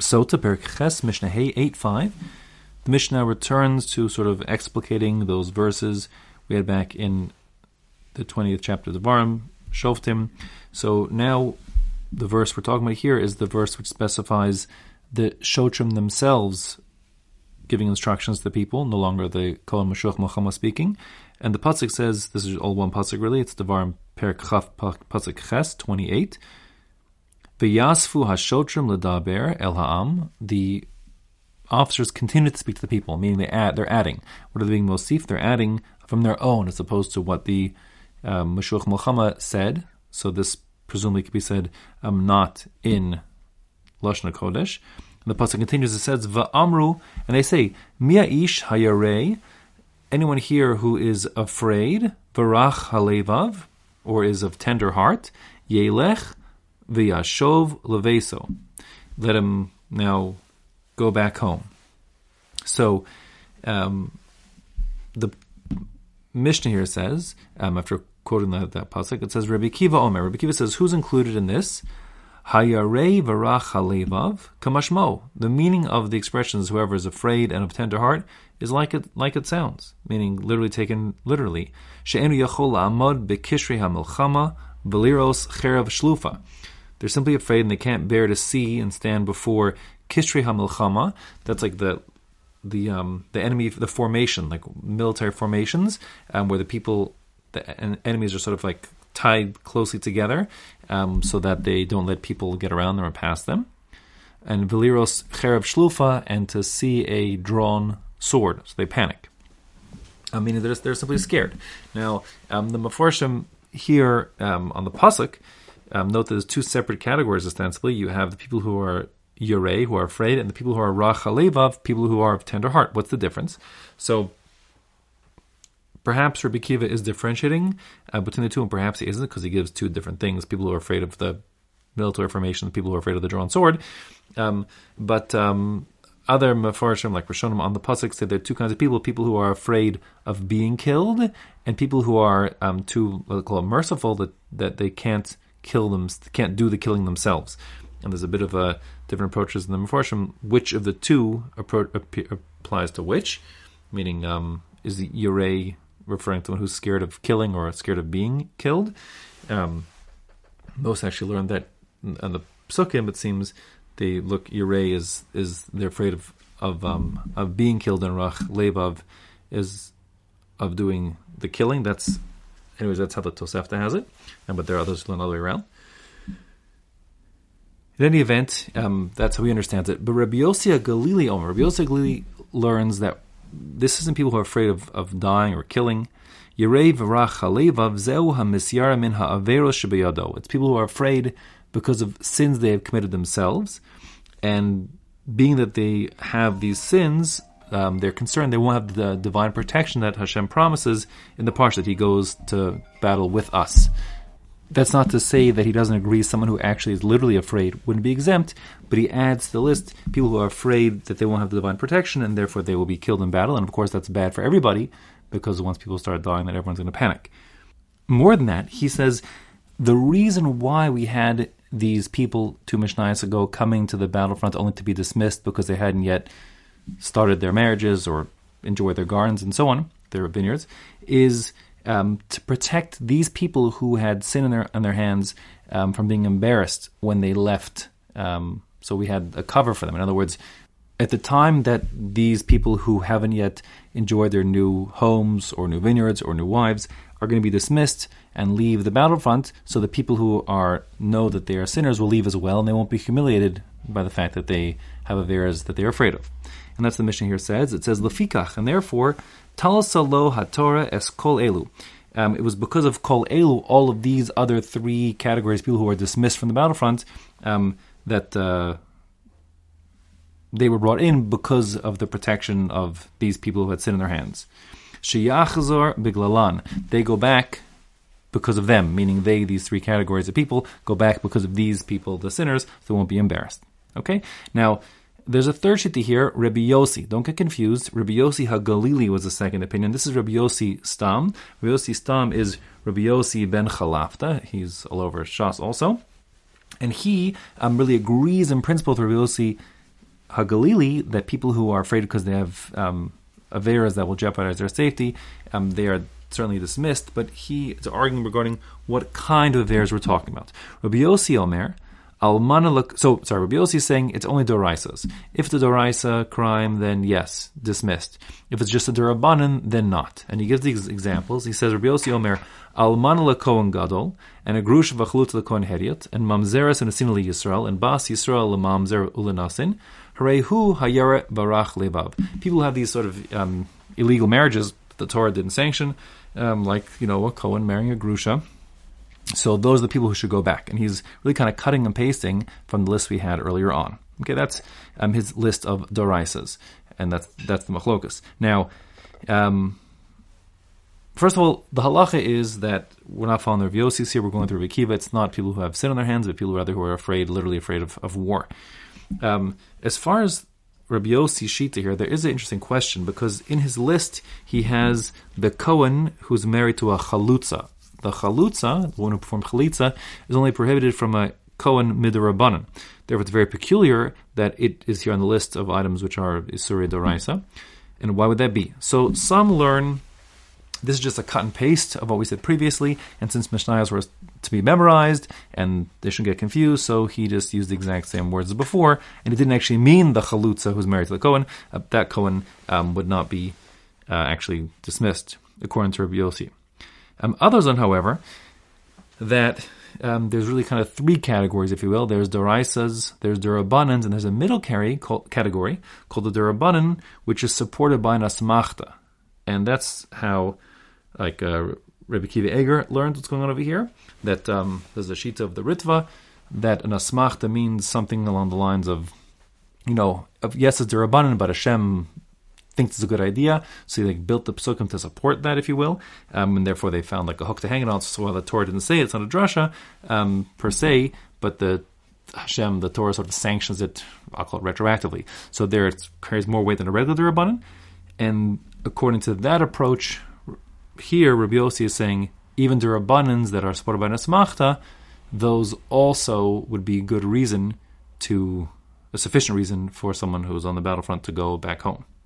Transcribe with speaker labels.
Speaker 1: Sotah Berches Mishnah Hey 8.5. The Mishnah returns to sort of explicating those verses we had back in the 20th chapter of Devarim, Shoftim. So now the verse we're talking about here is the verse which specifies the Shotrim themselves giving instructions to the people, no longer the Kohen Mashuach Milchamah speaking. And the Pasuk says, this is all one Pasuk really, it's the Varim Perek Chaf Pasuk Ches 28. V'yasfu hashotrim ledaber el ha'am. The officers continue to speak to the people, meaning they add, they're adding. What are they being mosif? They're adding from their own, as opposed to what the um, Muhammad said. So this presumably could be said um, not in Lashon Kodesh. And the pasuk continues. It says va'amru, and they say mia ish hayarei. Anyone here who is afraid, varach halevav, or is of tender heart, yelech v'yashov leveso. Let him now go back home. So, um, the Mishnah here says, um, after quoting that, that pasuk, it says, Rabbi Kiva Omer. Rabbi Kiva says, who's included in this? Hayarei varach halevav kamashmo. The meaning of the expressions "whoever is afraid and of tender heart" is like it like it sounds, meaning literally taken literally. She'enu yachol amod bekishri hamilchama veliros cherev shlufa. They're simply afraid and they can't bear to see and stand before Kishri Hamilchama. That's like the the um, the enemy, the formation, like military formations, um, where the people, the enemies are sort of like tied closely together, um, so that they don't let people get around them or pass them. And Veliros Chereb Shlufa, and to see a drawn sword, so they panic. I mean, they're, they're simply scared. Now, um, the Meforshim here um, on the pasuk um, note that there's two separate categories ostensibly. You have the people who are yurei, who are afraid, and the people who are rachalevav, people who are of tender heart. What's the difference? So perhaps Rabbi Kiva is differentiating uh, between the two, and perhaps he isn't because he gives two different things: people who are afraid of the military formation, the people who are afraid of the drawn sword. Um, but um, other Meforshim like Rishonim on the pasuk say there are two kinds of people: people who are afraid of being killed, and people who are um, too call it merciful that that they can't kill them, can't do the killing themselves. And there's a bit of a different approaches in the Meforshim. Which of the two appro- applies to which? Meaning, um, is the Yurei referring to one who's scared of killing or scared of being killed? Um, most actually learned that on the Psukim, it seems they look Yurei is is they're afraid of of um, of being killed, and Rach Levav is of doing the killing. That's anyways, that's how the Tosefta has it, and but there are others who learn the other way around. In any event, um, that's how he understands it. But Rabbi Yossi Galili Omer, Rabbi Yossi Galili learns that this isn't people who are afraid of, of dying or killing. It's people who are afraid because of sins they have committed themselves, and being that they have these sins, um, they're concerned they won't have the divine protection that Hashem promises in the parsha that He goes to battle with us. That's not to say that he doesn't agree someone who actually is literally afraid wouldn't be exempt, but he adds to the list people who are afraid that they won't have the divine protection and therefore they will be killed in battle. And of course, that's bad for everybody because once people start dying, then everyone's going to panic. More than that, he says the reason why we had these people two Mishnayos ago coming to the battlefront only to be dismissed because they hadn't yet started their marriages or enjoyed their gardens and so on, their vineyards, is um, to protect these people who had sin in their on their hands um, from being embarrassed when they left. Um, so we had a cover for them. In other words, at the time that these people who haven't yet enjoyed their new homes or new vineyards or new wives are going to be dismissed and leave the battlefront, so the people who are know that they are sinners will leave as well, and they won't be humiliated by the fact that they have averas that they are afraid of. And that's the Mishnah here says. It says lefikach, and therefore Talasalo haTorah es kol elu. Um, it was because of kol elu, all of these other three categories, people who are dismissed from the battlefront, um, that uh, they were brought in because of the protection of these people who had sin in their hands. Sheyachazor biglalan. They go back because of them, meaning they, these three categories of people, go back because of these people, the sinners, so they won't be embarrassed. Okay? Now, there's a third shita here, Rabbi Yossi. Don't get confused. Rabbi Yossi HaGalili was the second opinion. This is Rabbi Yossi Stam. Rabbi Yossi Stam is Rabbi Yossi ben Chalafta. He's all over Shas also. And he um, really agrees in principle with Rabbi Yossi Hagalili, that people who are afraid because they have um, averas that will jeopardize their safety, um, they are certainly dismissed. But he is arguing regarding what kind of averas we're talking about. Rabbi Yossi Omer, Almana look. So sorry, Rabbi Yossi is saying it's only doraisas. If the doraisa crime, then yes, dismissed. If it's just a durabanan, then not. And he gives these examples. He says Rabbi Yossi Omer almana lekohen gadol and a grush v'chlut lekohen hedyot and mamzeres and asin Yisrael and bas Yisrael lemamzer ulenasin harehu hayere barach lebav. People have these sort of um, illegal marriages that the Torah didn't sanction, um, like you know a Cohen marrying a grusha so those are the people who should go back. And he's really kind of cutting and pasting from the list we had earlier on. Okay, that's um, his list of doraisas, and that's that's the machlokas. Now, um, first of all, the halacha is that we're not following the Rav here. We're going through Akiva. It's not people who have sin on their hands, but people rather who are afraid, literally afraid of, of war. Um, as far as Rabbi Yossi Shita here, there is an interesting question because in his list he has the Cohen who's married to a chalutza, the chalutza, the one who performed chalitza, is only prohibited from a kohen midrabanan. Therefore, it's very peculiar that it is here on the list of items which are isuri doraisa. And why would that be? So some learn this is just a cut and paste of what we said previously, and since Mishnayos were to be memorized and they shouldn't get confused, so he just used the exact same words as before, and it didn't actually mean the chalutza who's married to the Kohen. Uh, that Kohen um, would not be uh, actually dismissed, according to Rabbi Yossi. Um, others on, however, that um, there's really kind of three categories, if you will. There's Doraisas, there's Durabanans, and there's a middle category called the Durabanan, which is supported by an Asmachta. And that's how, like, uh, Rebbe Kiva Eiger learned what's going on over here. That um, there's a sheet of the Ritva, that an Asmachta means something along the lines of, you know, of, yes, it's Durabanan, but Hashem thinks it's a good idea. So they built the psukim to support that, if you will, um, and therefore they found like a hook to hang it on. So while the Torah didn't say it, it's not a drasha um, per se, but the Hashem, the Torah sort of sanctions it. I'll call it retroactively. So there, it carries more weight than a regular rabbanon. And according to that approach, here Rabbi Yossi is saying even derabbanans that are supported by nesmachta, those also would be good reason to a sufficient reason for someone who's on the battlefront to go back home.